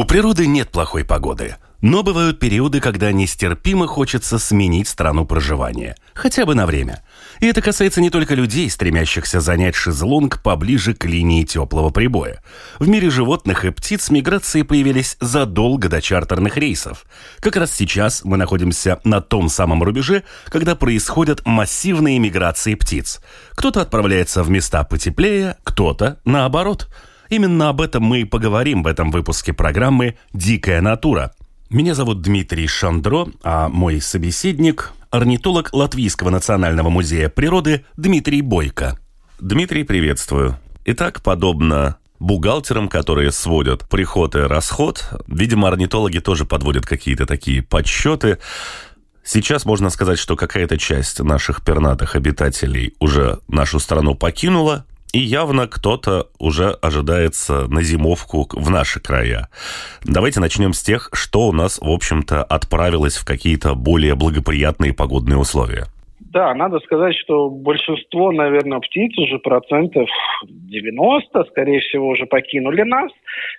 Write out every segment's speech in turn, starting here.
У природы нет плохой погоды, но бывают периоды, когда нестерпимо хочется сменить страну проживания, хотя бы на время. И это касается не только людей, стремящихся занять шезлонг поближе к линии теплого прибоя. В мире животных и птиц миграции появились задолго до чартерных рейсов. Как раз сейчас мы находимся на том самом рубеже, когда происходят массивные миграции птиц. Кто-то отправляется в места потеплее, кто-то наоборот – Именно об этом мы и поговорим в этом выпуске программы «Дикая натура». Меня зовут Дмитрий Шандро, а мой собеседник – орнитолог Латвийского национального музея природы Дмитрий Бойко. Дмитрий, приветствую. Итак, подобно бухгалтерам, которые сводят приход и расход, видимо, орнитологи тоже подводят какие-то такие подсчеты. Сейчас можно сказать, что какая-то часть наших пернатых обитателей уже нашу страну покинула, и явно кто-то уже ожидается на зимовку в наши края. Давайте начнем с тех, что у нас, в общем-то, отправилось в какие-то более благоприятные погодные условия. Да, надо сказать, что большинство, наверное, птиц уже процентов 90, скорее всего, уже покинули нас.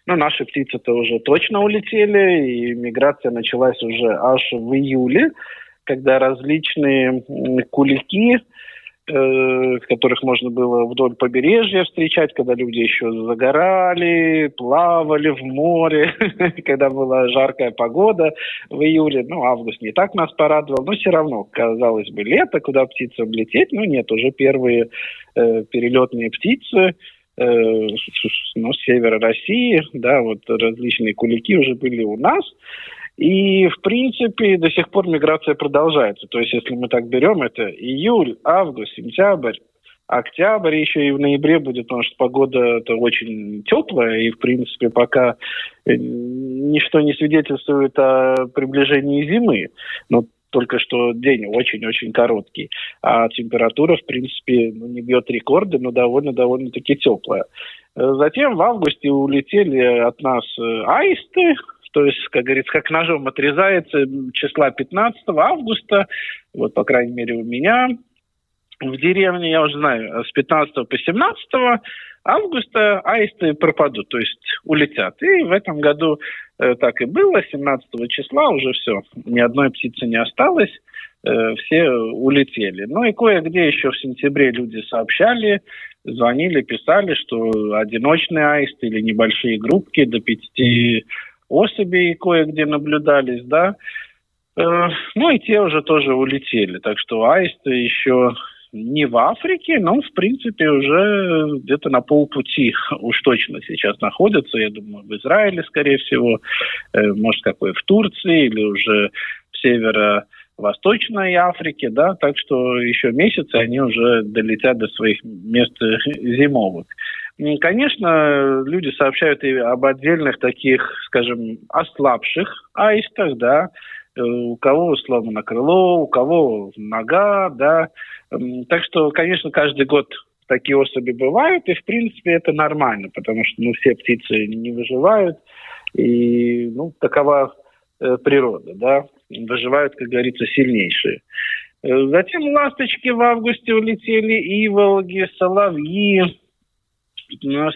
Но наши птицы-то уже точно улетели, и миграция началась уже аж в июле, когда различные кулики, э, которых можно было вдоль побережья встречать, когда люди еще загорали, плавали в море, когда была жаркая погода в июле. Ну, август не так нас порадовал, но все равно, казалось бы, лето, куда птицам лететь. Ну, нет, уже первые э, перелетные птицы э, ну, с севера России, да, вот различные кулики уже были у нас. И, в принципе, до сих пор миграция продолжается. То есть, если мы так берем, это июль, август, сентябрь, октябрь, еще и в ноябре будет, потому что погода это очень теплая, и, в принципе, пока э, ничто не свидетельствует о приближении зимы. Но только что день очень-очень короткий, а температура, в принципе, ну, не бьет рекорды, но довольно-довольно-таки теплая. Затем в августе улетели от нас э, аисты, то есть, как говорится, как ножом отрезается числа 15 августа, вот, по крайней мере, у меня в деревне, я уже знаю, с 15 по 17 августа аисты пропадут, то есть улетят. И в этом году э, так и было, 17 числа уже все, ни одной птицы не осталось, э, все улетели. Ну и кое-где еще в сентябре люди сообщали, звонили, писали, что одиночные аисты или небольшие группки до 5 особей кое-где наблюдались, да. Э, ну и те уже тоже улетели. Так что аисты еще не в Африке, но, в принципе, уже где-то на полпути уж точно сейчас находятся. Я думаю, в Израиле, скорее всего, э, может, какой в Турции или уже в северо-восточной Африке, да, так что еще месяцы они уже долетят до своих мест зимовок. Конечно, люди сообщают и об отдельных таких, скажем, ослабших аистах, да, э, у кого сломано крыло, у кого нога, да. Так что, конечно, каждый год такие особи бывают, и, в принципе, это нормально, потому что, ну, все птицы не выживают, и, ну, такова э, природа, да. Выживают, как говорится, сильнейшие. Э, затем ласточки в августе улетели, иволги, соловьи,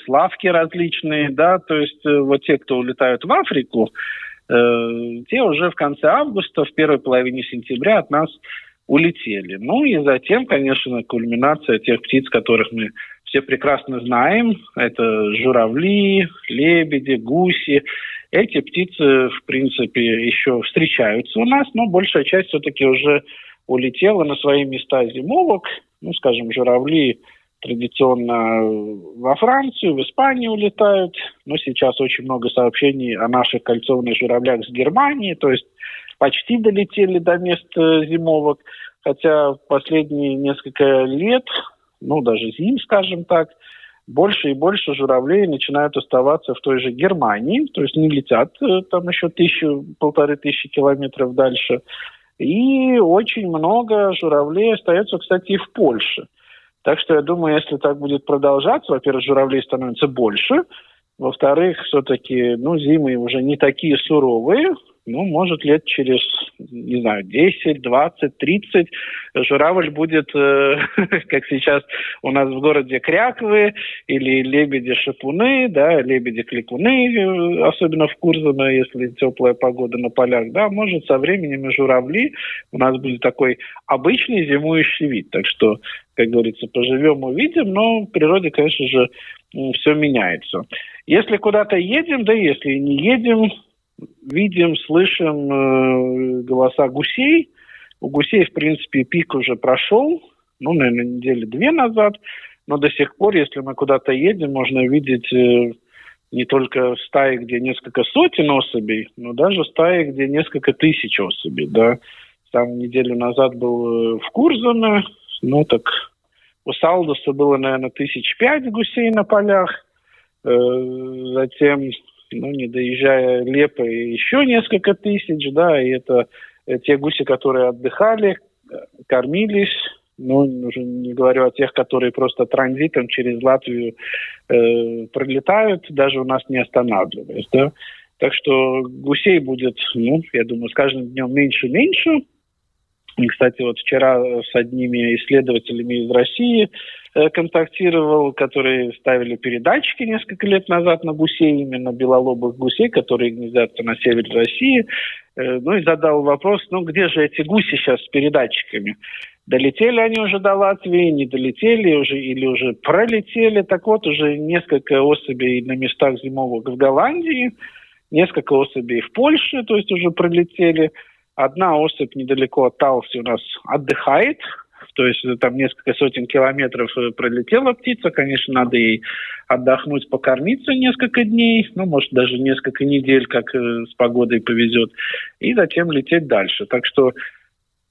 славки различные, да, то есть э, вот те, кто улетают в Африку, э, те уже в конце августа, в первой половине сентября от нас улетели. Ну и затем, конечно, кульминация тех птиц, которых мы все прекрасно знаем. Это журавли, лебеди, гуси. Эти птицы, в принципе, еще встречаются у нас, но большая часть все-таки уже улетела на свои места зимовок. Ну, скажем, журавли традиционно во Францию, в Испанию улетают, но сейчас очень много сообщений о наших кольцованных журавлях с Германии, то есть почти долетели до мест зимовок, хотя в последние несколько лет, ну даже зим, скажем так, больше и больше журавлей начинают оставаться в той же Германии, то есть не летят э, там еще тысячу, полторы тысячи километров дальше. И очень много журавлей остается, кстати, и в Польше. Так что я думаю, если так будет продолжаться, во-первых, журавлей становится больше, во-вторых, все-таки ну, зимы уже не такие суровые, ну, может, лет через, не знаю, 10, 20, 30 журавль будет, э, как сейчас у нас в городе, кряквы или лебеди-шипуны, да, лебеди-кликуны, э, особенно в Курзано, если теплая погода на полях, да, может, со временем и журавли у нас будет такой обычный зимующий вид. Так что, как говорится, поживем, увидим, но в природе, конечно же, все меняется. Если куда-то едем, да если не едем, видим, слышим э, голоса гусей. У гусей, в принципе, пик уже прошел, ну, наверное, недели две назад, но до сих пор, если мы куда-то едем, можно видеть э, не только стаи, где несколько сотен особей, но даже стаи, где несколько тысяч особей, да. Там неделю назад был э, в Курзане, ну, так у Салдоса было, наверное, тысяч пять гусей на полях, затем ну, не доезжая Лепа, еще несколько тысяч, да, и это э, те гуси, которые отдыхали, э, кормились, ну, уже не говорю о тех, которые просто транзитом через Латвию э, пролетают, даже у нас не останавливаясь, да. Так что гусей будет, ну, я думаю, с каждым днем меньше и кстати, вот вчера с одними исследователями из России контактировал, которые ставили передатчики несколько лет назад на гусей, именно белолобых гусей, которые гнездятся на севере России. Э, ну и задал вопрос, ну где же эти гуси сейчас с передатчиками? Долетели они уже до Латвии, не долетели уже или уже пролетели. Так вот, уже несколько особей на местах зимовок в Голландии, несколько особей в Польше, то есть уже пролетели. Одна особь недалеко от Талси у нас отдыхает, то есть э, там несколько сотен километров э, пролетела птица, конечно, надо ей отдохнуть, покормиться несколько дней, ну, может, даже несколько недель, как э, с погодой повезет, и затем лететь дальше. Так что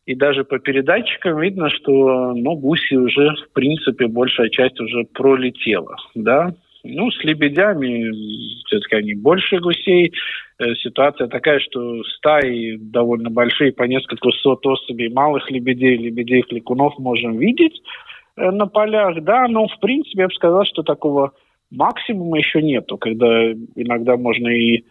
и даже по передатчикам видно, что ну, гуси уже, в принципе, большая часть уже пролетела. Да? Ну, с лебедями все-таки они больше гусей. Э, ситуация такая, что стаи довольно большие, по несколько сот особей малых лебедей, лебедей-кликунов можем видеть э, на полях, да, но в принципе я бы сказал, что такого максимума еще нету, когда иногда можно и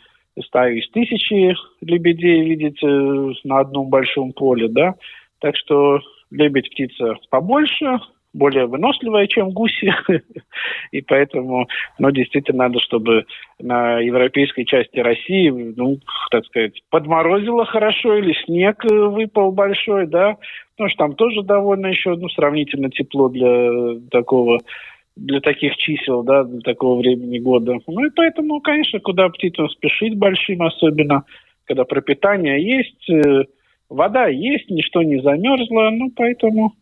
стаю из тысячи лебедей видеть э, на одном большом поле, да, так что лебедь птица побольше, более выносливая, чем гуси, и поэтому, ну, действительно надо, чтобы на европейской части России, ну, так сказать, подморозило хорошо или снег э, выпал большой, да, потому что там тоже довольно еще, ну, сравнительно тепло для такого для таких чисел, да, для такого времени года. Ну и поэтому, конечно, куда птицам спешить большим особенно, когда пропитание есть, э, вода есть, ничто не замерзло, ну поэтому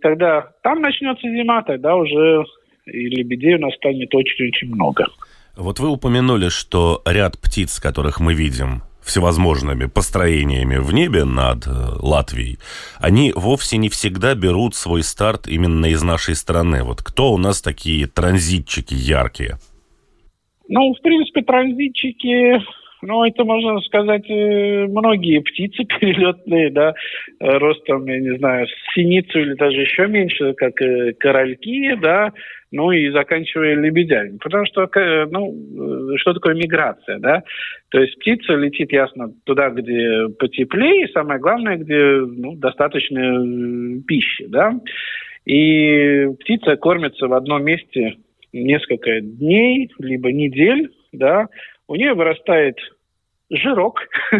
когда там начнется зима, тогда уже и лебедей у нас станет очень-очень много. Вот вы упомянули, что ряд птиц, которых мы видим всевозможными построениями в небе над э, Латвией, они вовсе не всегда берут свой старт именно из нашей страны. Вот кто у нас такие транзитчики яркие? Ну, в принципе, транзитчики ну, это можно сказать, э, многие птицы перелетные, да, ростом, я не знаю, синицу или даже еще меньше, как э, корольки, да, ну и заканчивая лебедями. Потому что, ну, что такое миграция, да? То есть птица летит, ясно, туда, где потеплее, и самое главное, где ну, достаточно э, пищи, да? И птица кормится в одном месте несколько дней, либо недель, да, у нее вырастает жирок,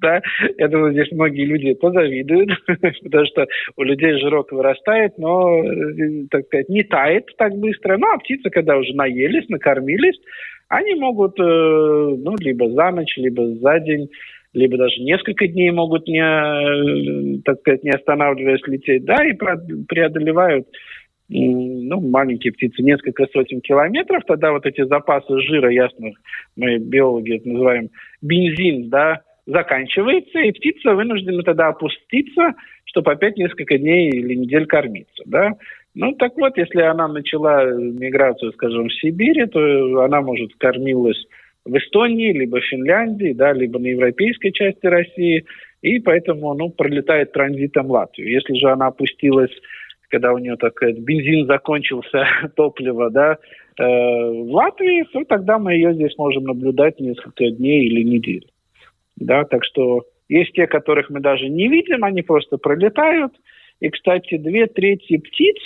да, я думаю, здесь многие люди позавидуют, потому что у людей жирок вырастает, но, э, так сказать, не тает так быстро. Ну, а птицы, когда уже наелись, накормились, они могут, э, ну, либо за ночь, либо за день, либо даже несколько дней могут не, э, так сказать, не останавливаясь лететь, да, и преодолевают ну, маленькие птицы, несколько сотен километров, тогда вот эти запасы жира, ясно, мы биологи это называем бензин, да, заканчивается, и птица вынуждена тогда опуститься, чтобы опять несколько дней или недель кормиться, да. Ну, так вот, если она начала миграцию, скажем, в Сибири, то она, может, кормилась в Эстонии, либо в Финляндии, да, либо на европейской части России, и поэтому, ну, пролетает транзитом Латвию. Если же она опустилась когда у нее так бензин закончился, топливо, да, э, в Латвии, то тогда мы ее здесь можем наблюдать несколько дней или недель. Да, так что есть те, которых мы даже не видим, они просто пролетают. И, кстати, две трети птиц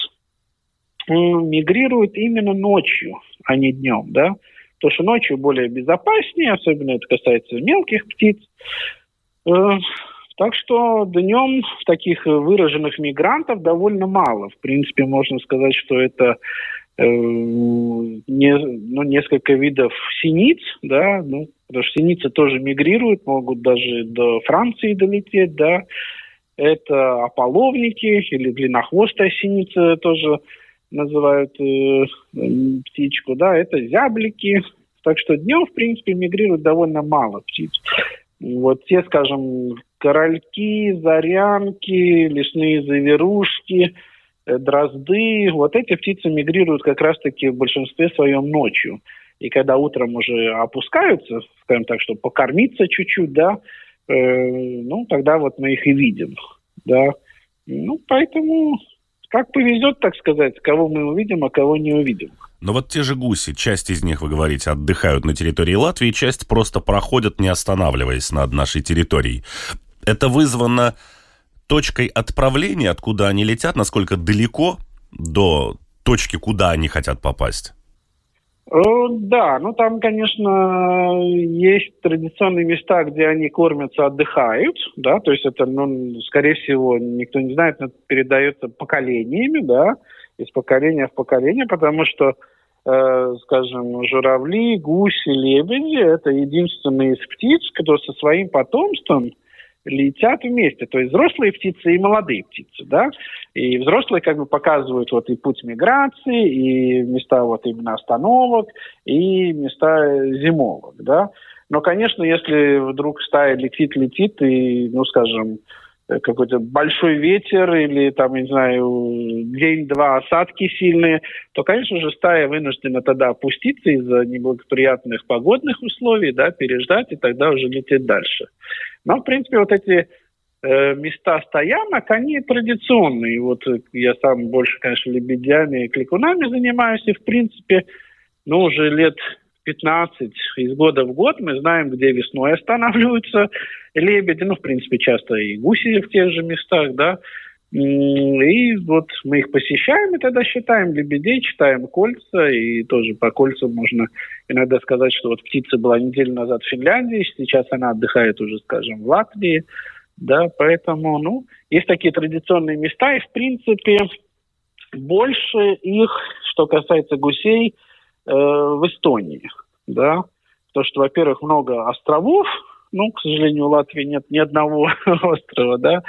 мигрируют именно ночью, а не днем, да. Потому что ночью более безопаснее, особенно это касается мелких птиц. Э, так что днем таких выраженных мигрантов довольно мало. В принципе, можно сказать, что это э, не, ну, несколько видов синиц, да, ну, потому что синицы тоже мигрируют, могут даже до Франции долететь, да. Это ополовники или длиннохвостая синица тоже называют э, птичку, да, это зяблики. Так что днем, в принципе, мигрирует довольно мало птиц. Вот те, скажем, корольки, зарянки, лесные заверушки, э, дрозды, вот эти птицы мигрируют как раз-таки в большинстве своем ночью. И когда утром уже опускаются, скажем так, чтобы покормиться чуть-чуть, да, э, ну, тогда вот мы их и видим, да. Ну, поэтому как повезет, так сказать, кого мы увидим, а кого не увидим. Но вот те же гуси, часть из них, вы говорите, отдыхают на территории Латвии, часть просто проходят, не останавливаясь над нашей территорией. Это вызвано точкой отправления, откуда они летят, насколько далеко до точки, куда они хотят попасть? Э, да, ну там, конечно, есть традиционные места, где они кормятся, отдыхают, да, то есть это, ну, скорее всего, никто не знает, но это передается поколениями, да, из поколения в поколение, потому что, э, скажем, журавли, гуси, лебеди – это единственные из птиц, которые со своим потомством летят вместе. То есть взрослые птицы и молодые птицы, да. И взрослые как бы показывают вот и путь миграции, и места вот именно остановок, и места зимовок, да. Но, конечно, если вдруг стая летит-летит, и, ну, скажем, какой-то большой ветер или там, не знаю, день-два осадки сильные, то, конечно же, стая вынуждена тогда опуститься из-за неблагоприятных погодных условий, да, переждать и тогда уже лететь дальше. Но, в принципе, вот эти э, места стоянок, они традиционные. Вот я сам больше, конечно, лебедями и кликунами занимаюсь, и, в принципе, ну, уже лет 15 из года в год мы знаем, где весной останавливаются лебеди, ну, в принципе, часто и гуси в тех же местах, да, и вот мы их посещаем, и тогда считаем лебедей, читаем кольца, и тоже по кольцам можно иногда сказать, что вот птица была неделю назад в Финляндии, сейчас она отдыхает уже, скажем, в Латвии, да, поэтому, ну, есть такие традиционные места, и, в принципе, больше их, что касается гусей, э, в Эстонии, да, потому что, во-первых, много островов, ну, к сожалению, у Латвии нет ни одного острова, да,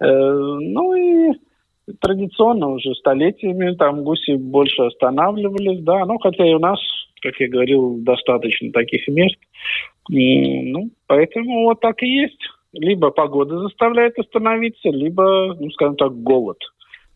э, ну и традиционно уже столетиями там гуси больше останавливались, да, ну, хотя и у нас, как я говорил, достаточно таких мест, и, ну, поэтому вот так и есть. Либо погода заставляет остановиться, либо, ну, скажем так, голод –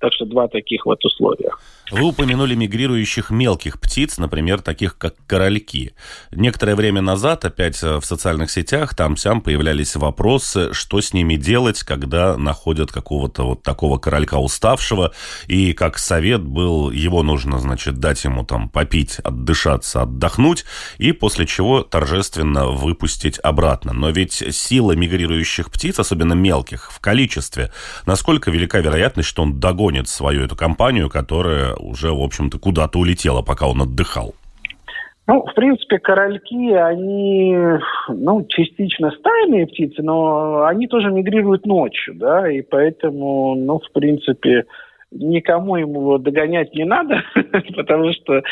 так что два таких вот условия. Вы упомянули мигрирующих мелких птиц, например, таких как корольки. Некоторое время назад, опять э, в социальных сетях, там-сям появлялись вопросы, что с ними делать, когда находят какого-то вот такого королька уставшего, и как совет был, его нужно, значит, дать ему там попить, отдышаться, отдохнуть, и после чего торжественно выпустить обратно. Но ведь сила мигрирующих птиц, особенно мелких, в количестве, насколько велика вероятность, что он догонит гонит свою эту компанию, которая уже, в общем-то, куда-то улетела, пока он отдыхал? Ну, в принципе, корольки, они, ну, частично стайные птицы, но они тоже мигрируют ночью, да, и поэтому, ну, в принципе, никому ему догонять не надо, потому что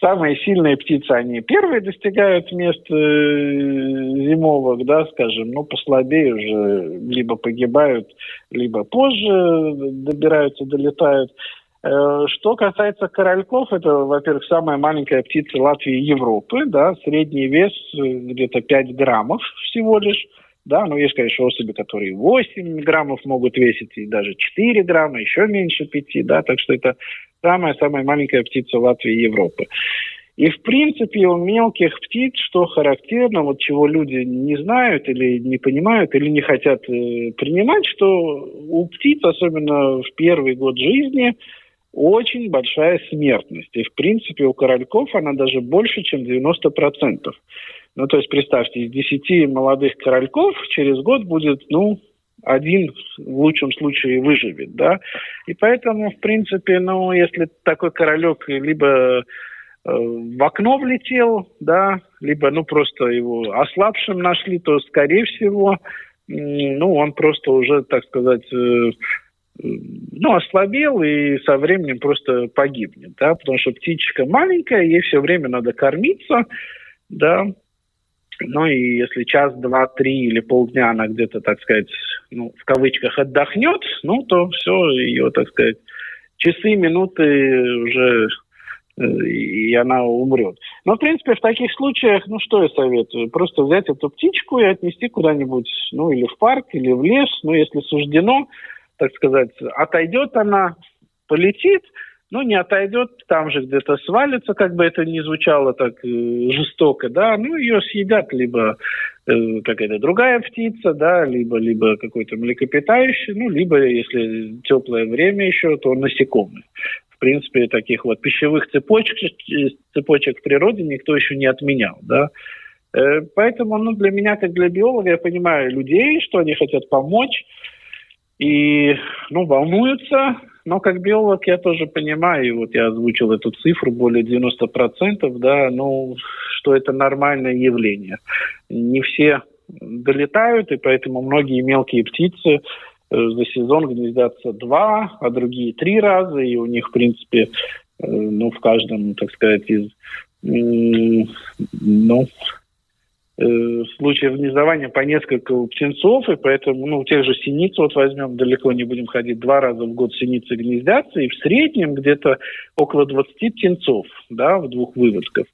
самые сильные птицы, они первые достигают мест э, зимовок, да, скажем, ну, послабее уже либо погибают, либо позже добираются, долетают. Э, что касается корольков, это, во-первых, самая маленькая птица Латвии и Европы, да, средний вес э, где-то 5 граммов всего лишь да, но есть, конечно, особи, которые 8 граммов могут весить, и даже 4 грамма, еще меньше 5, да, так что это самая-самая маленькая птица Латвии и Европы. И, в принципе, у мелких птиц, что характерно, вот чего люди не знают или не понимают, или не хотят э, принимать, что у птиц, особенно в первый год жизни, очень большая смертность. И, в принципе, у корольков она даже больше, чем 90%. Ну, то есть, представьте, из 10 молодых корольков через год будет, ну, один в лучшем случае выживет, да. И поэтому, в принципе, ну, если такой королек либо э, в окно влетел, да, либо, ну, просто его ослабшим нашли, то, скорее всего, ну, он просто уже, так сказать, э, ну, ослабел и со временем просто погибнет, да, потому что птичка маленькая, ей все время надо кормиться, да, ну и если час, два, три или полдня она где-то, так сказать, ну, в кавычках отдохнет, ну, то все, ее, так сказать, часы, минуты уже э, и она умрет. Но, в принципе, в таких случаях, ну, что я советую? Просто взять эту птичку и отнести куда-нибудь, ну, или в парк, или в лес, ну, если суждено, так сказать, отойдет она, полетит, ну, не отойдет, там же где-то свалится, как бы это ни звучало так э, жестоко, да, ну, ее съедят либо э, какая-то другая птица, да, либо, либо какой-то млекопитающий, ну, либо, если теплое время еще, то насекомые. В принципе, таких вот пищевых цепочек, цепочек в природе никто еще не отменял, да. Э, поэтому, ну, для меня, как для биолога, я понимаю людей, что они хотят помочь, и, ну, волнуются, но как биолог я тоже понимаю, вот я озвучил эту цифру, более 90%, да, ну, что это нормальное явление. Не все долетают, и поэтому многие мелкие птицы э, за сезон гнездятся два, а другие три раза, и у них, в принципе, э, ну, в каждом, так сказать, из, ну, случаев гнездования по несколько птенцов, и поэтому, ну, тех же синиц, вот возьмем, далеко не будем ходить, два раза в год синицы гнездятся, и в среднем где-то около 20 птенцов, да, в двух выводках.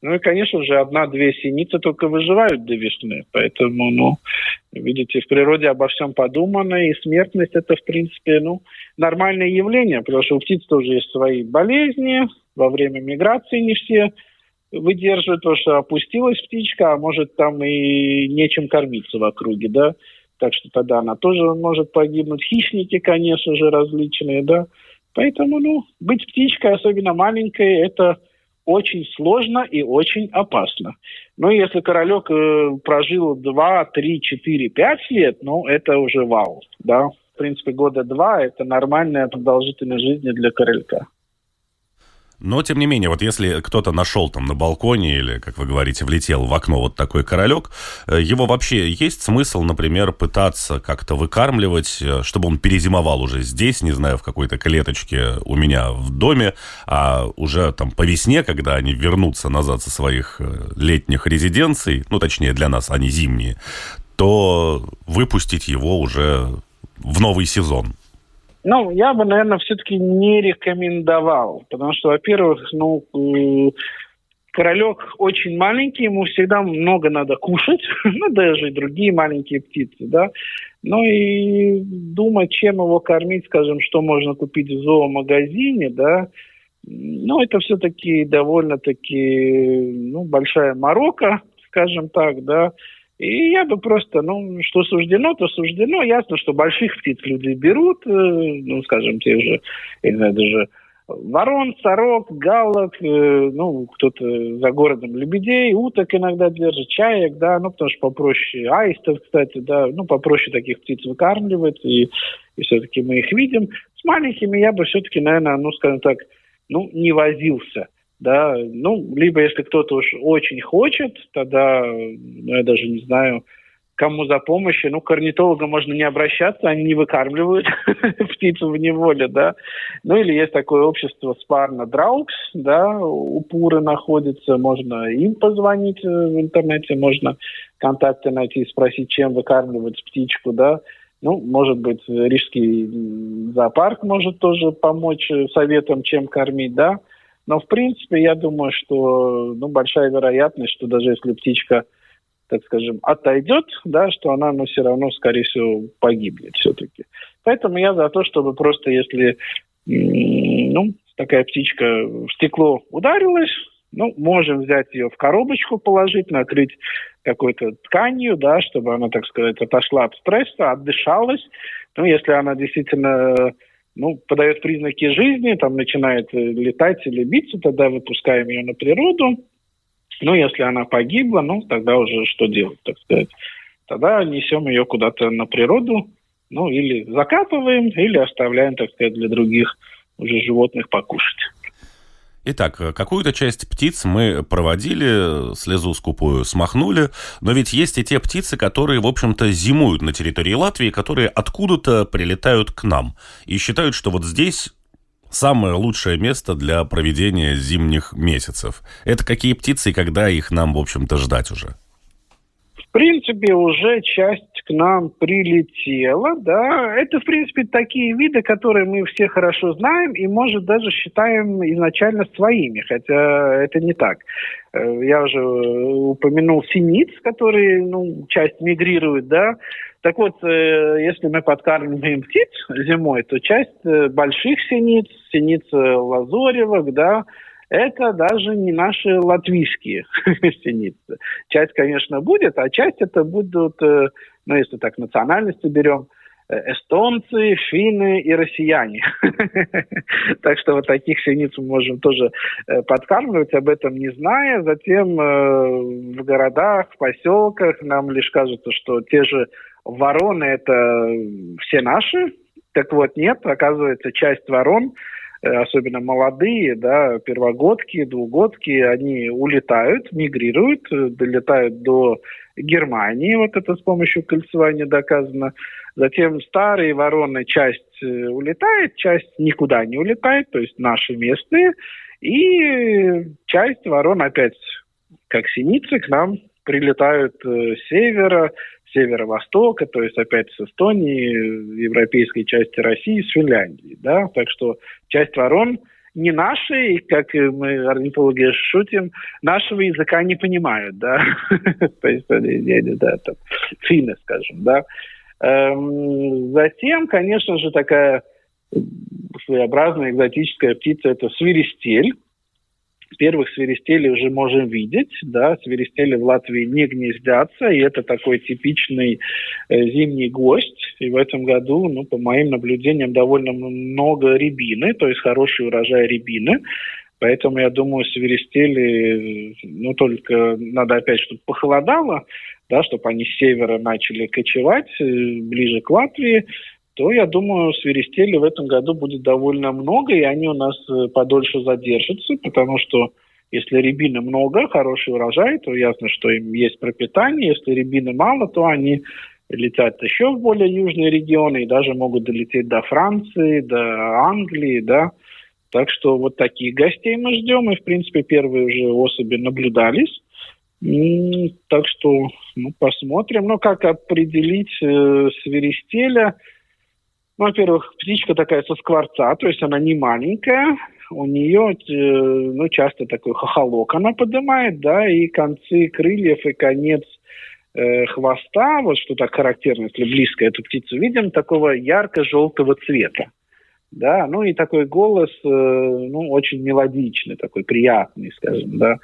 Ну и, конечно же, одна-две синицы только выживают до весны. Поэтому, ну, видите, в природе обо всем подумано, и смертность это, в принципе, ну, нормальное явление, потому что у птиц тоже есть свои болезни, во время миграции не все выдерживает, потому что опустилась птичка, а может там и нечем кормиться в округе, да, так что тогда она тоже может погибнуть. Хищники, конечно же, различные, да. Поэтому, ну, быть птичкой, особенно маленькой, это очень сложно и очень опасно. Но если королек э, прожил 2, 3, 4, 5 лет, ну, это уже вау, да. В принципе, года два – это нормальная продолжительность жизни для королька. Но, тем не менее, вот если кто-то нашел там на балконе или, как вы говорите, влетел в окно вот такой королек, э, его вообще есть смысл, например, пытаться как-то выкармливать, э, чтобы он перезимовал уже здесь, не знаю, в какой-то клеточке у меня в доме, а уже там по весне, когда они вернутся назад со своих э, летних резиденций, ну, точнее, для нас они зимние, то выпустить его уже в новый сезон. Ну, я бы, наверное, все-таки не рекомендовал, потому что, во-первых, ну, королек очень маленький, ему всегда много надо кушать, ну, даже и другие маленькие птицы, да. Ну и думать, чем его кормить, скажем, что можно купить в зоомагазине, да, ну, это все-таки довольно-таки, ну, большая морока, скажем так, да, и я бы просто, ну, что суждено, то суждено. Ясно, что больших птиц люди берут, э, ну, скажем, те же, я не знаю, даже ворон, сорок, галок, э, ну, кто-то за городом лебедей, уток иногда держит, чаек, да, ну, потому что попроще, аистов, кстати, да, ну, попроще таких птиц выкармливать, и, и все-таки мы их видим. С маленькими я бы все-таки, наверное, ну, скажем так, ну, не возился да, ну, либо если кто-то уж очень хочет, тогда, ну, я даже не знаю, кому за помощью, ну, к орнитологам можно не обращаться, они не выкармливают птицу в неволе, да. Ну, или есть такое общество Спарна Драукс, да, у Пуры находится, можно им позвонить э, в интернете, можно контакты найти, спросить, чем выкармливать птичку, да. Ну, может быть, Рижский зоопарк может тоже помочь э, советом, чем кормить, да. Но, в принципе, я думаю, что ну, большая вероятность, что даже если птичка, так скажем, отойдет, да, что она, ну, все равно, скорее всего, погибнет все-таки. Поэтому я за то, чтобы просто, если, ну, такая птичка в стекло ударилась, ну, можем взять ее в коробочку, положить, накрыть какой-то тканью, да, чтобы она, так сказать, отошла от стресса, отдышалась. Ну, если она действительно ну, подает признаки жизни, там начинает э, летать или биться, тогда выпускаем ее на природу. Ну, если она погибла, ну, тогда уже что делать, так сказать. Тогда несем ее куда-то на природу, ну, или закапываем, или оставляем, так сказать, для других уже животных покушать. Итак, какую-то часть птиц мы проводили, слезу скупую смахнули, но ведь есть и те птицы, которые, в общем-то, зимуют на территории Латвии, которые откуда-то прилетают к нам и считают, что вот здесь самое лучшее место для проведения зимних месяцев. Это какие птицы и когда их нам, в общем-то, ждать уже? В принципе, уже часть к нам прилетела, да. Это, в принципе, такие виды, которые мы все хорошо знаем и, может, даже считаем изначально своими, хотя это не так. Э, я уже упомянул синиц, которые, ну, часть мигрирует, да. Так вот, э, если мы подкармливаем птиц зимой, то часть э, больших синиц, синиц лазоревых, да, это даже не наши латвийские синицы. Часть, конечно, будет, а часть это будут, э, ну, если так национальности берем, э, эстонцы, финны и россияне. так что вот таких синиц мы можем тоже э, подкармливать, об этом не зная. Затем в городах, в поселках нам лишь кажется, что те же вороны это все наши. Так вот, нет, оказывается, часть ворон особенно молодые, да, первогодки, двугодки, они улетают, мигрируют, э, долетают до Германии, вот это с помощью кольцевания доказано. Затем старые вороны, часть э, улетает, часть никуда не улетает, то есть наши местные. И часть ворон опять, как синицы, к нам прилетают с севера, северо-востока, то есть опять с Эстонии, европейской части России, с Финляндии. Да? Так что часть ворон не наши, и как мы орнитологи шутим, нашего языка не понимают, да, то есть да, там, финны, скажем, да. Эм, затем, конечно же, такая своеобразная экзотическая птица – это свиристель, первых свиристелей уже можем видеть, да, свиристели в Латвии не гнездятся, и это такой типичный э, зимний гость, и в этом году, ну, по моим наблюдениям, довольно много рябины, то есть хороший урожай рябины, Поэтому, я думаю, свиристели, ну, только надо опять, чтобы похолодало, да, чтобы они с севера начали кочевать э, ближе к Латвии, то, я думаю, свиристели в этом году будет довольно много, и они у нас э, подольше задержатся, потому что если рябины много, хороший урожай, то ясно, что им есть пропитание. Если рябины мало, то они летят еще в более южные регионы и даже могут долететь до Франции, до Англии, да. Так что вот таких гостей мы ждем, и, в принципе, первые уже особи наблюдались. Так что ну, посмотрим. Но как определить э, свиристеля – ну, во-первых, птичка такая со скворца, то есть она не маленькая, у нее, э, ну, часто такой хохолок она поднимает, да, и концы крыльев и конец э, хвоста, вот что так характерно, если близко эту птицу видим, такого ярко-желтого цвета. Да, ну и такой голос, э, ну, очень мелодичный, такой приятный, скажем, да.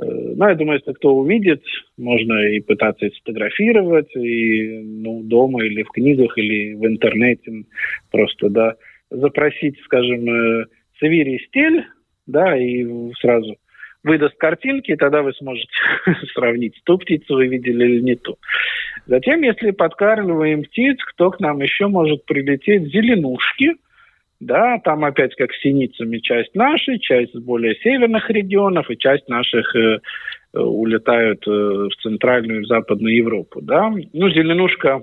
Э, ну, я думаю, если кто увидит, можно и пытаться сфотографировать, и ну, дома или в книгах, или в интернете просто, да, запросить, скажем, э, Севири стиль, да, и сразу выдаст картинки, и тогда вы сможете сравнить, ту птицу вы видели или не ту. Затем, если подкармливаем птиц, кто к нам еще может прилететь? Зеленушки – да, там опять как синицами часть нашей, часть с более северных регионов и часть наших э, э улетают э, в центральную и западную Европу. Да. Ну, зеленушка,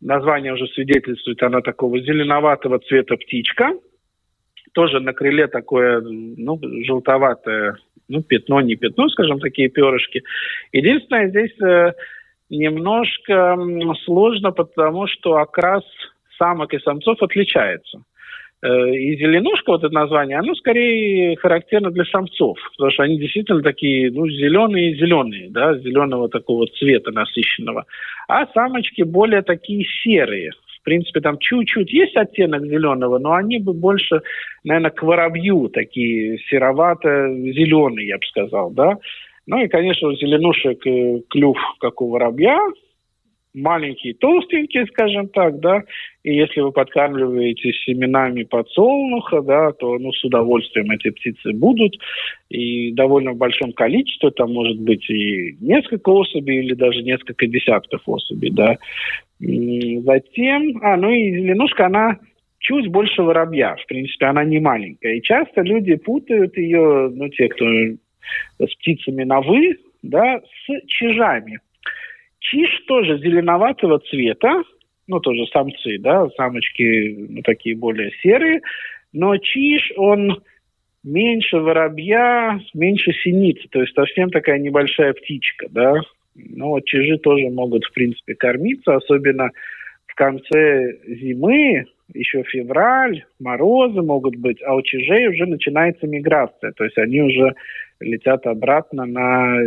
название уже свидетельствует, она такого зеленоватого цвета птичка. Тоже на крыле такое, ну, желтоватое, ну, пятно, не пятно, скажем, такие перышки. Единственное, здесь э, немножко сложно, потому что окрас самок и самцов отличается. Э, и зеленушка, вот это название, оно скорее характерно для самцов, потому что они действительно такие, ну, зеленые-зеленые, да, зеленого такого цвета насыщенного. А самочки более такие серые. В принципе, там чуть-чуть есть оттенок зеленого, но они бы больше, наверное, к воробью такие серовато-зеленые, я бы сказал, да. Ну и, конечно, у зеленушек э, клюв, как у воробья, маленькие, толстенькие, скажем так, да, и если вы подкармливаете семенами подсолнуха, да, то, ну, с удовольствием эти птицы будут, и довольно в большом количестве, там может быть и несколько особей, или даже несколько десятков особей, да. Затем, а, ну и зеленушка, она чуть больше воробья, в принципе, она не маленькая, и часто люди путают ее, ну, те, кто с птицами на «вы», да, с чижами. Чиж тоже зеленоватого цвета, ну, тоже самцы, да, самочки ну, такие более серые, но чиж, он меньше воробья, меньше синицы, то есть совсем такая небольшая птичка, да. Ну, вот чижи тоже могут, в принципе, кормиться, особенно в конце зимы, еще февраль, морозы могут быть, а у чижей уже начинается миграция, то есть они уже летят обратно на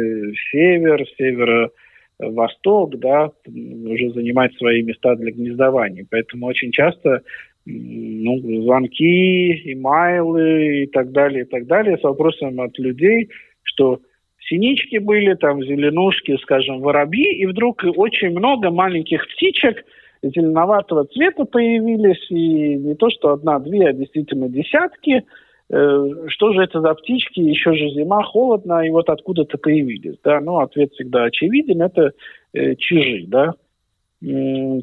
север, северо восток, да, уже занимать свои места для гнездования. Поэтому очень часто ну, звонки, имейлы и так далее, и так далее с вопросом от людей, что синички были, там зеленушки, скажем, воробьи, и вдруг очень много маленьких птичек зеленоватого цвета появились, и не то что одна-две, а действительно десятки – что же это за птички, еще же зима, холодно, и вот откуда-то появились, да, ну, ответ всегда очевиден, это э, чижи, да,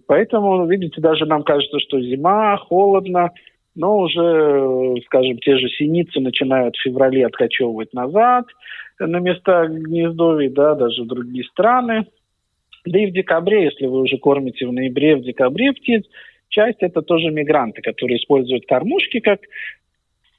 Поэтому, видите, даже нам кажется, что зима, холодно, но уже, скажем, те же синицы начинают в феврале откачевывать назад на места гнездовий, да, даже в другие страны. Да и в декабре, если вы уже кормите в ноябре, в декабре птиц, часть это тоже мигранты, которые используют кормушки как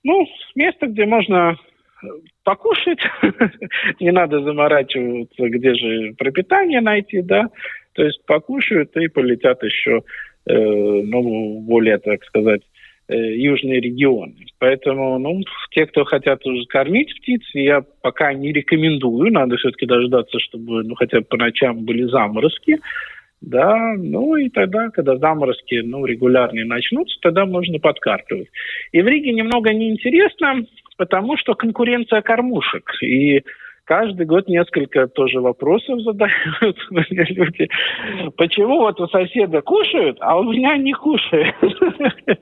ну, место, где можно э, покушать, не надо заморачиваться, где же пропитание найти, да, то есть покушают и полетят еще, э, ну, более, так сказать, э, южные регионы. Поэтому, ну, те, кто хотят уже кормить птиц, я пока не рекомендую, надо все-таки дождаться, чтобы, ну, хотя бы по ночам были заморозки, да, ну и тогда, когда заморозки, ну, регулярные начнутся, тогда можно подкармливать. И в Риге немного неинтересно, потому что конкуренция кормушек. И каждый год несколько тоже вопросов задают мне люди. Почему вот у соседа кушают, а у меня не кушают?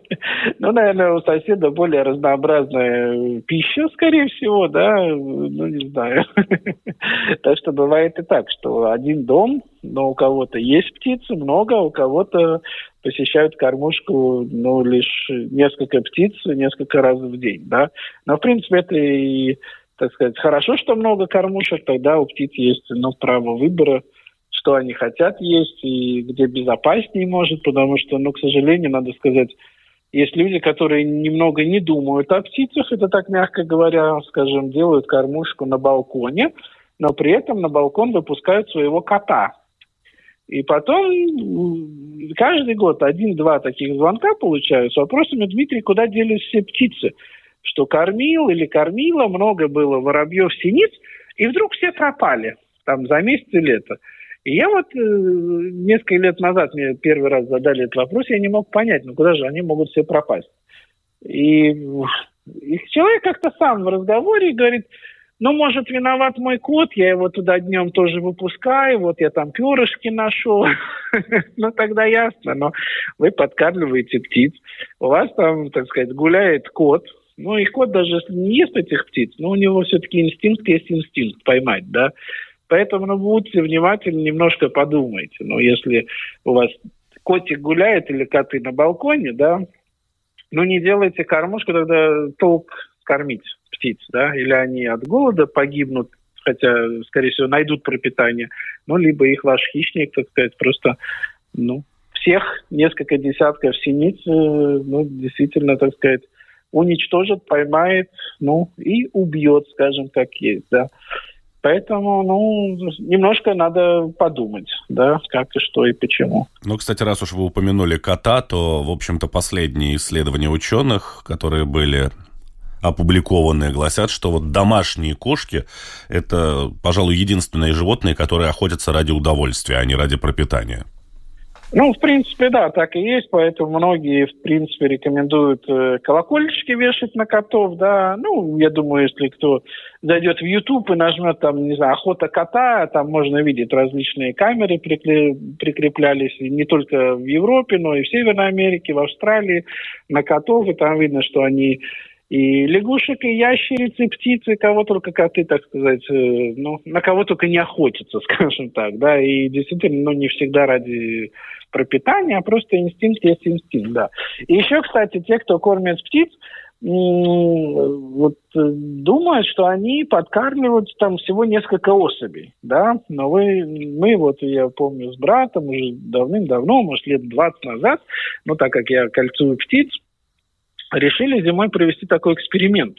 Ну, наверное, у соседа более разнообразная пища, скорее всего, да, ну, не знаю. Так что бывает и так, что один дом, но у кого-то есть птицы, много, а у кого-то посещают кормушку, ну, лишь несколько птиц, несколько раз в день, да. Но, в принципе, это и так сказать, хорошо, что много кормушек, тогда у птиц есть ну, право выбора, что они хотят есть и где безопаснее может, потому что, ну, к сожалению, надо сказать, есть люди, которые немного не думают о птицах, это так мягко говоря, скажем, делают кормушку на балконе, но при этом на балкон выпускают своего кота. И потом каждый год один-два таких звонка получаю с вопросами, Дмитрий, куда делись все птицы? Что кормил или кормила, много было воробьев, синиц, и вдруг все пропали там за месяц и лето. И я вот э, несколько лет назад мне первый раз задали этот вопрос, я не мог понять, ну куда же они могут все пропасть. И, и человек как-то сам в разговоре говорит, ну, может, виноват мой кот, я его туда днем тоже выпускаю, вот я там перышки нашел. ну, тогда ясно, но вы подкармливаете птиц, у вас там, так сказать, гуляет кот, ну, и кот даже если не ест этих птиц, но у него все-таки инстинкт есть инстинкт поймать, да. Поэтому, ну, будьте внимательны, немножко подумайте. Ну, если у вас котик гуляет или коты на балконе, да, ну, не делайте кормушку, тогда толк кормить птиц, да, или они от голода погибнут, хотя, скорее всего, найдут пропитание, ну, либо их ваш хищник, так сказать, просто, ну, всех несколько десятков синиц, э, ну, действительно, так сказать, уничтожит, поймает, ну, и убьет, скажем, как есть, да. Поэтому, ну, немножко надо подумать, да, как и что и почему. Ну, кстати, раз уж вы упомянули кота, то, в общем-то, последние исследования ученых, которые были опубликованы, гласят, что вот домашние кошки – это, пожалуй, единственные животные, которые охотятся ради удовольствия, а не ради пропитания. Ну, в принципе, да, так и есть, поэтому многие, в принципе, рекомендуют э, колокольчики вешать на котов, да. Ну, я думаю, если кто зайдет в YouTube и нажмет там, не знаю, охота кота, там можно видеть различные камеры прикреплялись не только в Европе, но и в Северной Америке, в Австралии на котов, и там видно, что они и лягушек, и ящериц, и птицы, кого только коты, так сказать, э, ну, на кого только не охотятся, скажем так, да, и действительно, ну, не всегда ради пропитания, а просто инстинкт есть инстинкт, да. И еще, кстати, те, кто кормит птиц, вот э, думают, что они подкармливают там всего несколько особей, да, но вы, мы вот, я помню, с братом уже давным-давно, может, лет 20 назад, ну, так как я кольцую птиц, решили зимой провести такой эксперимент.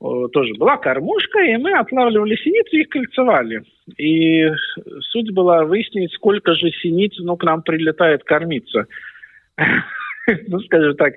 Тоже была кормушка, и мы отлавливали синиц и их кольцевали. И суть была выяснить, сколько же синиц ну, к нам прилетает кормиться. ну, скажем так,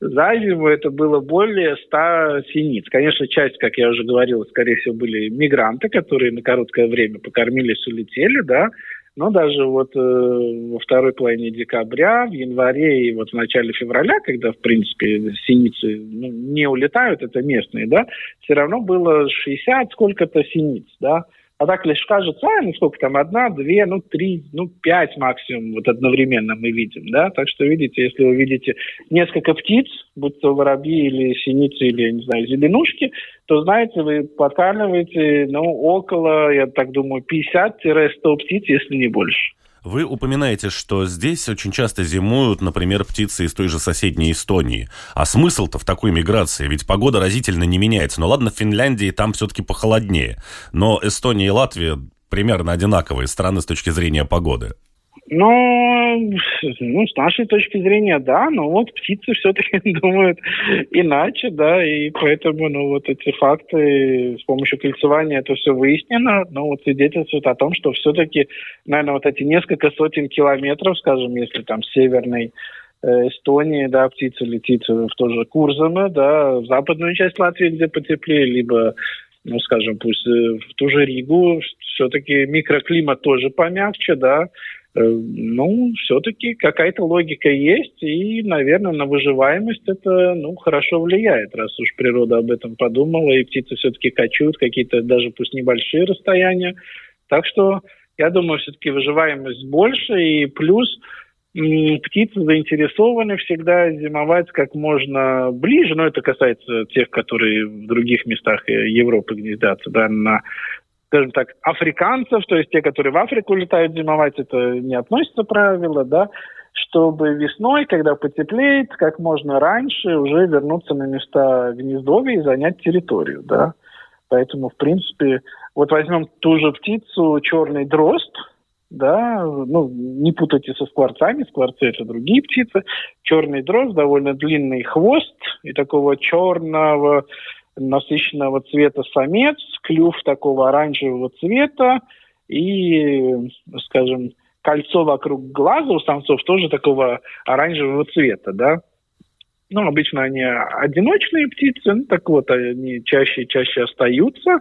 за зиму это было более 100 синиц. Конечно, часть, как я уже говорил, скорее всего, были мигранты, которые на короткое время покормились, улетели, да, но даже вот э, во второй половине декабря, в январе и вот в начале февраля, когда, в принципе, синицы ну, не улетают, это местные, да, все равно было 60 сколько-то синиц, да, а так лишь кажется, а, ну сколько там, одна, две, ну три, ну пять максимум вот одновременно мы видим, да. Так что видите, если вы видите несколько птиц, будь то воробьи или синицы или, не знаю, зеленушки, то, знаете, вы подкармливаете, ну, около, я так думаю, 50-100 птиц, если не больше. Вы упоминаете, что здесь очень часто зимуют, например, птицы из той же соседней Эстонии. А смысл-то в такой миграции? Ведь погода разительно не меняется. Ну ладно, в Финляндии там все-таки похолоднее. Но Эстония и Латвия примерно одинаковые страны с точки зрения погоды. Ну, ну, с нашей точки зрения, да, но вот птицы все-таки думают иначе, да, и поэтому, ну, вот эти факты с помощью кольцевания это все выяснено, но вот свидетельствует о том, что все-таки, наверное, вот эти несколько сотен километров, скажем, если там с северной э, Эстонии, да, птица летит в то же Курзаме, да, в западную часть Латвии, где потеплее, либо ну, скажем, пусть э, в ту же Ригу, все-таки микроклимат тоже помягче, да, ну, все-таки какая-то логика есть, и, наверное, на выживаемость это, ну, хорошо влияет, раз уж природа об этом подумала, и птицы все-таки кочуют какие-то даже пусть небольшие расстояния. Так что, я думаю, все-таки выживаемость больше, и плюс птицы заинтересованы всегда зимовать как можно ближе, но это касается тех, которые в других местах Европы гнездятся, да, на скажем так, африканцев, то есть те, которые в Африку летают зимовать, это не относится правило, да, чтобы весной, когда потеплеет, как можно раньше уже вернуться на места гнездовья и занять территорию, да. Поэтому, в принципе, вот возьмем ту же птицу, черный дрозд, да, ну, не путайте со скворцами, скворцы это другие птицы. Черный дрозд, довольно длинный хвост и такого черного насыщенного цвета самец, клюв такого оранжевого цвета и, скажем, кольцо вокруг глаза у самцов тоже такого оранжевого цвета, да. Ну, обычно они одиночные птицы, ну, так вот, они чаще и чаще остаются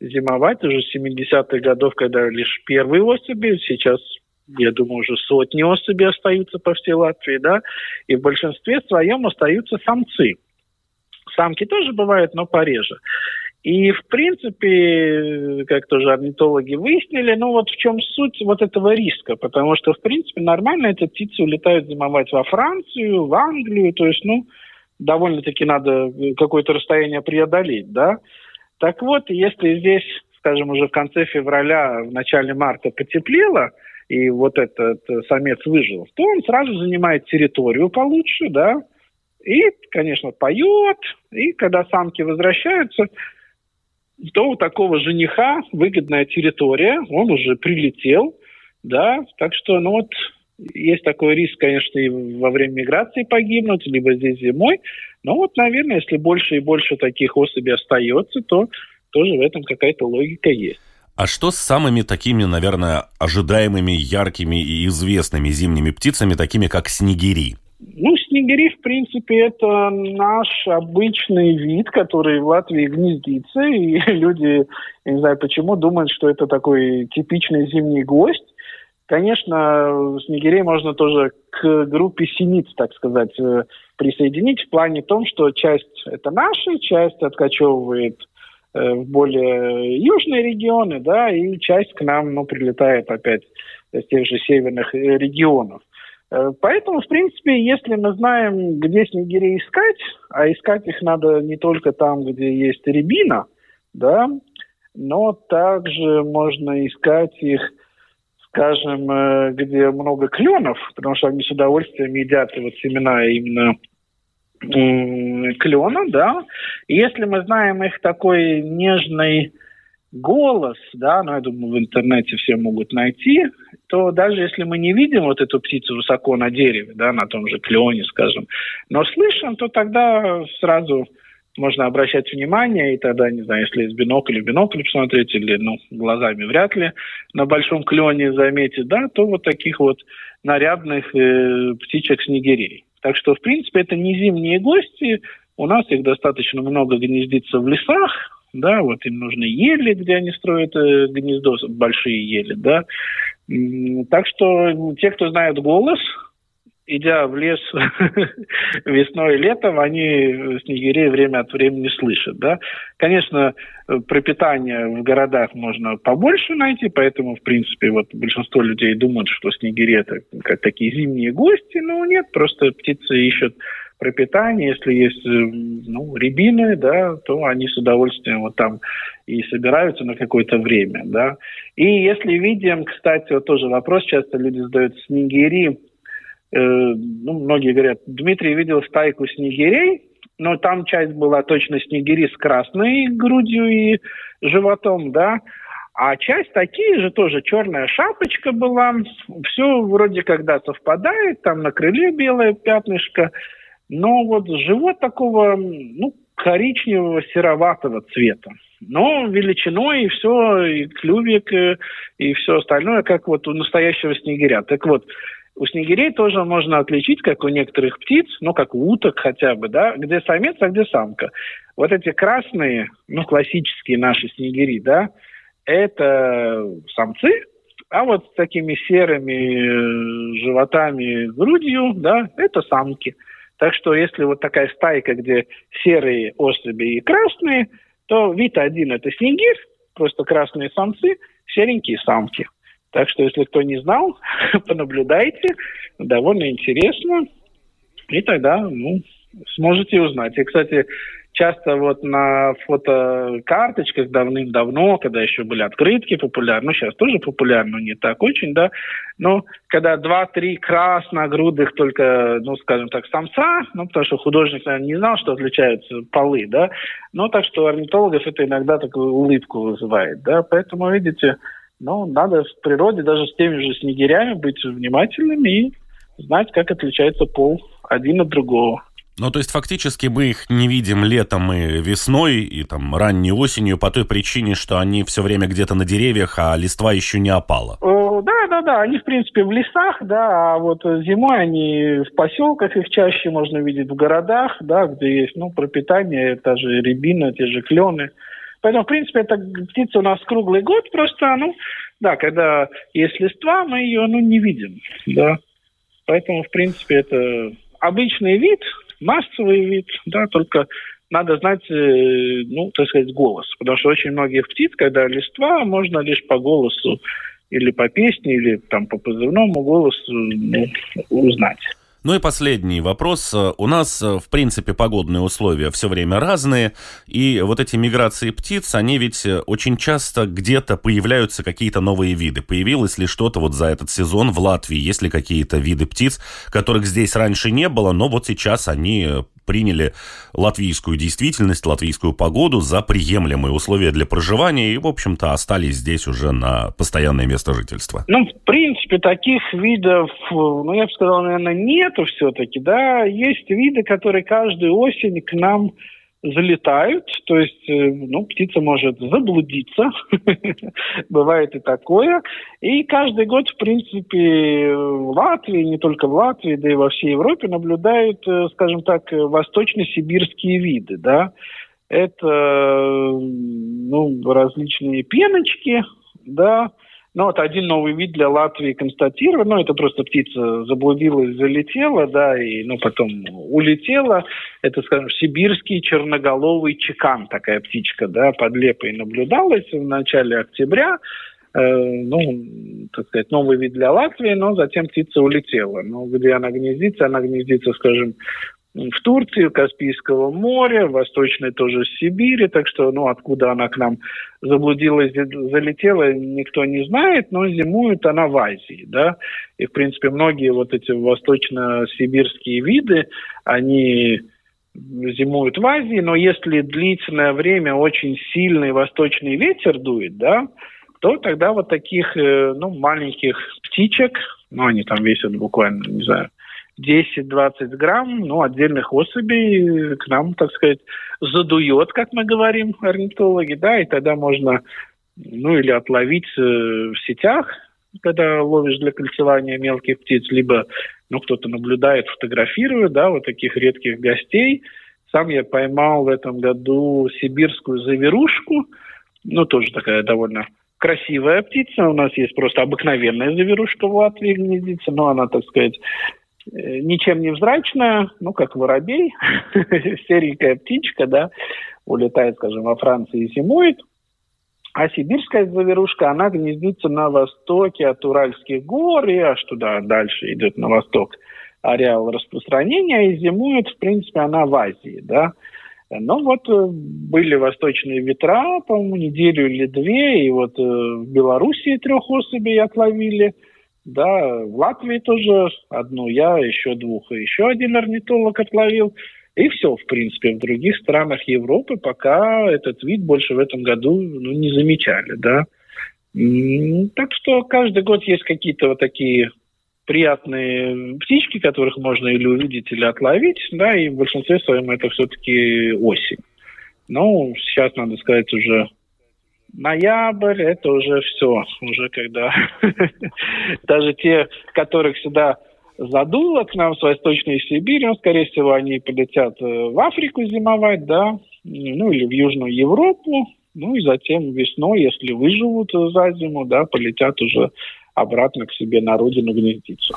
зимовать уже с 70-х годов, когда лишь первые особи, сейчас я думаю, уже сотни особей остаются по всей Латвии, да, и в большинстве своем остаются самцы. Самки тоже бывают, но пореже. И, в принципе, как тоже орнитологи выяснили, ну вот в чем суть вот этого риска, потому что, в принципе, нормально эти птицы улетают зимовать во Францию, в Англию, то есть, ну, довольно-таки надо какое-то расстояние преодолеть, да. Так вот, если здесь, скажем, уже в конце февраля, в начале марта потеплело, и вот этот самец выжил, то он сразу занимает территорию получше, да, и, конечно, поет, и когда самки возвращаются, то у такого жениха выгодная территория, он уже прилетел, да, так что, ну вот, есть такой риск, конечно, и во время миграции погибнуть, либо здесь зимой, но вот, наверное, если больше и больше таких особей остается, то тоже в этом какая-то логика есть. А что с самыми такими, наверное, ожидаемыми, яркими и известными зимними птицами, такими как снегири? Ну, снегири, в принципе, это наш обычный вид, который в Латвии гнездится, и люди, я не знаю почему, думают, что это такой типичный зимний гость. Конечно, снегирей можно тоже к группе синиц, так сказать, э, присоединить в плане том, что часть это наша, часть откачевывает э, в более южные регионы, да, и часть к нам, ну, прилетает опять из тех же северных регионов. Поэтому, в принципе, если мы знаем, где снегирей искать, а искать их надо не только там, где есть рябина, да, но также можно искать их скажем, э, где много кленов, потому что они с удовольствием едят вот семена именно клена, да. И если мы знаем их такой нежный голос, да, ну, я думаю, в интернете все могут найти, то даже если мы не видим вот эту птицу высоко на дереве, да, на том же клене, скажем, но слышим, то тогда сразу можно обращать внимание, и тогда, не знаю, если из бинокля бинокль посмотреть, или, ну, глазами вряд ли на большом клене заметить, да, то вот таких вот нарядных э, птичек-снегирей. Так что, в принципе, это не зимние гости, у нас их достаточно много гнездится в лесах, да, вот им нужны ели, где они строят э, гнездо, большие ели, да. Так что те, кто знает голос, идя в лес весной и летом, они снегирей время от времени слышат. Да? Конечно, пропитание в городах можно побольше найти, поэтому, в принципе, вот большинство людей думают, что снегири это как такие зимние гости, но нет, просто птицы ищут пропитание, если есть ну, рябины, да, то они с удовольствием вот там и собираются на какое-то время, да. И если видим, кстати, вот тоже вопрос часто люди задают, снегири Э, ну, многие говорят, Дмитрий видел стайку снегирей, но там часть была точно снегири с красной грудью и животом, да, а часть такие же, тоже черная шапочка была, все вроде когда совпадает, там на крыле белое пятнышко, но вот живот такого, ну, коричневого сероватого цвета. Но величиной и все, и клювик, и, и все остальное, как вот у настоящего снегиря. Так вот, у снегирей тоже можно отличить, как у некоторых птиц, ну, как у уток хотя бы, да, где самец, а где самка. Вот эти красные, ну, классические наши снегири, да, это самцы, а вот с такими серыми э, животами, грудью, да, это самки. Так что если вот такая стайка, где серые особи и красные, то вид один – это снегирь, просто красные самцы, серенькие самки. Так что, если кто не знал, понаблюдайте, довольно интересно, и тогда, ну, сможете узнать. И, кстати, часто вот на фотокарточках давным-давно, когда еще были открытки популярны, ну, сейчас тоже популярны, но не так очень, да, но когда два-три красногрудых только, ну, скажем так, самца, ну, потому что художник, наверное, не знал, что отличаются полы, да, но так что орнитологов это иногда такую улыбку вызывает, да, поэтому, видите, но надо в природе даже с теми же снегирями быть внимательными и знать, как отличается пол один от другого. Ну, то есть фактически мы их не видим летом и весной, и там ранней осенью по той причине, что они все время где-то на деревьях, а листва еще не опала. Да, да, да, они в принципе в лесах, да, а вот зимой они в поселках, их чаще можно видеть в городах, да, где есть, ну, пропитание, та же рябина, те же клены. Поэтому, в принципе, эта птица у нас круглый год, просто, ну, да, когда есть листва, мы ее, ну, не видим, да. Поэтому, в принципе, это обычный вид, массовый вид, да, только надо знать, э, ну, так сказать, голос. Потому что очень многих птиц, когда листва, можно лишь по голосу или по песне, или там по позывному голосу ну, узнать. Ну и последний вопрос. У нас, в принципе, погодные условия все время разные, и вот эти миграции птиц, они ведь очень часто где-то появляются какие-то новые виды. Появилось ли что-то вот за этот сезон в Латвии? Есть ли какие-то виды птиц, которых здесь раньше не было, но вот сейчас они приняли латвийскую действительность, латвийскую погоду за приемлемые условия для проживания и, в общем-то, остались здесь уже на постоянное место жительства? Ну, в принципе, таких видов, ну, я бы сказал, наверное, нету все-таки, да. Есть виды, которые каждую осень к нам залетают, то есть, э, ну, птица может заблудиться, бывает и такое. И каждый год, в принципе, в Латвии, не только в Латвии, да и во всей Европе наблюдают, э, скажем так, восточно-сибирские виды, да. Это, ну, различные пеночки, да, Ну, вот один новый вид для Латвии констатирован. Ну, это просто птица заблудилась, залетела, да, и, ну, потом улетела. Это, скажем, сибирский черноголовый чекан, такая птичка, да, под лепой наблюдалась в начале октября. Э, ну, так сказать, новый вид для Латвии, но затем птица улетела. Ну, где она гнездится? Она гнездится, скажем, в Турции, Каспийского моря, восточной тоже Сибири, так что, ну, откуда она к нам заблудилась, залетела, никто не знает, но зимует она в Азии, да, и, в принципе, многие вот эти восточно-сибирские виды, они зимуют в Азии, но если длительное время очень сильный восточный ветер дует, да, то тогда вот таких, э, ну, маленьких птичек, ну, они там весят буквально, не знаю, 10-20 грамм, ну, отдельных особей к нам, так сказать, задует, как мы говорим, орнитологи, да, и тогда можно, ну, или отловить э, в сетях, когда ловишь для кольцевания мелких птиц, либо, ну, кто-то наблюдает, фотографирует, да, вот таких редких гостей. Сам я поймал в этом году сибирскую заверушку, ну, тоже такая довольно красивая птица. У нас есть просто обыкновенная заверушка в Латвии гнездится, но она, так сказать, Э, ничем не взрачная, ну, как воробей, серенькая птичка, да, улетает, скажем, во Франции и зимует. А сибирская заверушка, она гнездится на востоке от Уральских гор и аж туда дальше идет на восток ареал распространения и зимует, в принципе, она в Азии, да. Ну вот э, были восточные ветра, по-моему, неделю или две, и вот э, в Белоруссии трех особей отловили – да, в Латвии тоже одну я, еще двух, и еще один орнитолог отловил. И все, в принципе, в других странах Европы пока этот вид больше в этом году ну, не замечали, да. Так что каждый год есть какие-то вот такие приятные птички, которых можно или увидеть, или отловить, да, и в большинстве своем это все-таки осень. Ну, сейчас, надо сказать, уже ноябрь, это уже все, уже когда даже те, которых сюда задуло к нам с Восточной Сибири, ну, скорее всего, они полетят э, в Африку зимовать, да, ну, или в Южную Европу, ну, и затем весной, если выживут за зиму, да, полетят уже обратно к себе на родину гнездиться.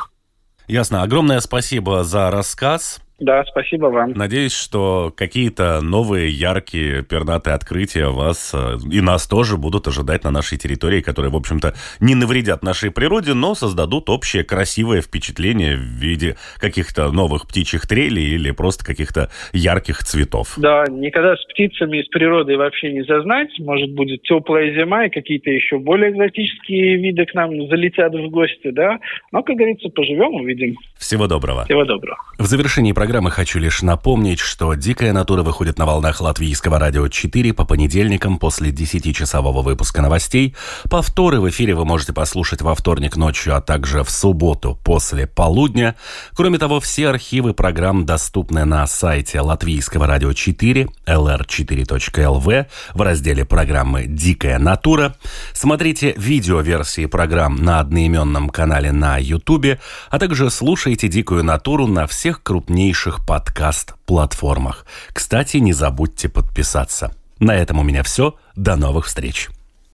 Ясно. Огромное спасибо за рассказ. Да, спасибо вам. Надеюсь, что какие-то новые яркие пернатые открытия вас э, и нас тоже будут ожидать на нашей территории, которые, в общем-то, не навредят нашей природе, но создадут общее красивое впечатление в виде каких-то новых птичьих трелей или просто каких-то ярких цветов. Да, никогда с птицами из природы вообще не зазнать. Может, будет теплая зима и какие-то еще более экзотические виды к нам залетят в гости, да. Но, как говорится, поживем, увидим. Всего доброго. Всего доброго. В завершении программы программы хочу лишь напомнить, что «Дикая натура» выходит на волнах Латвийского радио 4 по понедельникам после 10-часового выпуска новостей. Повторы в эфире вы можете послушать во вторник ночью, а также в субботу после полудня. Кроме того, все архивы программ доступны на сайте Латвийского радио 4, lr4.lv, в разделе программы «Дикая натура». Смотрите видеоверсии программ на одноименном канале на YouTube, а также слушайте «Дикую натуру» на всех крупнейших крупнейших подкаст-платформах. Кстати, не забудьте подписаться. На этом у меня все. До новых встреч.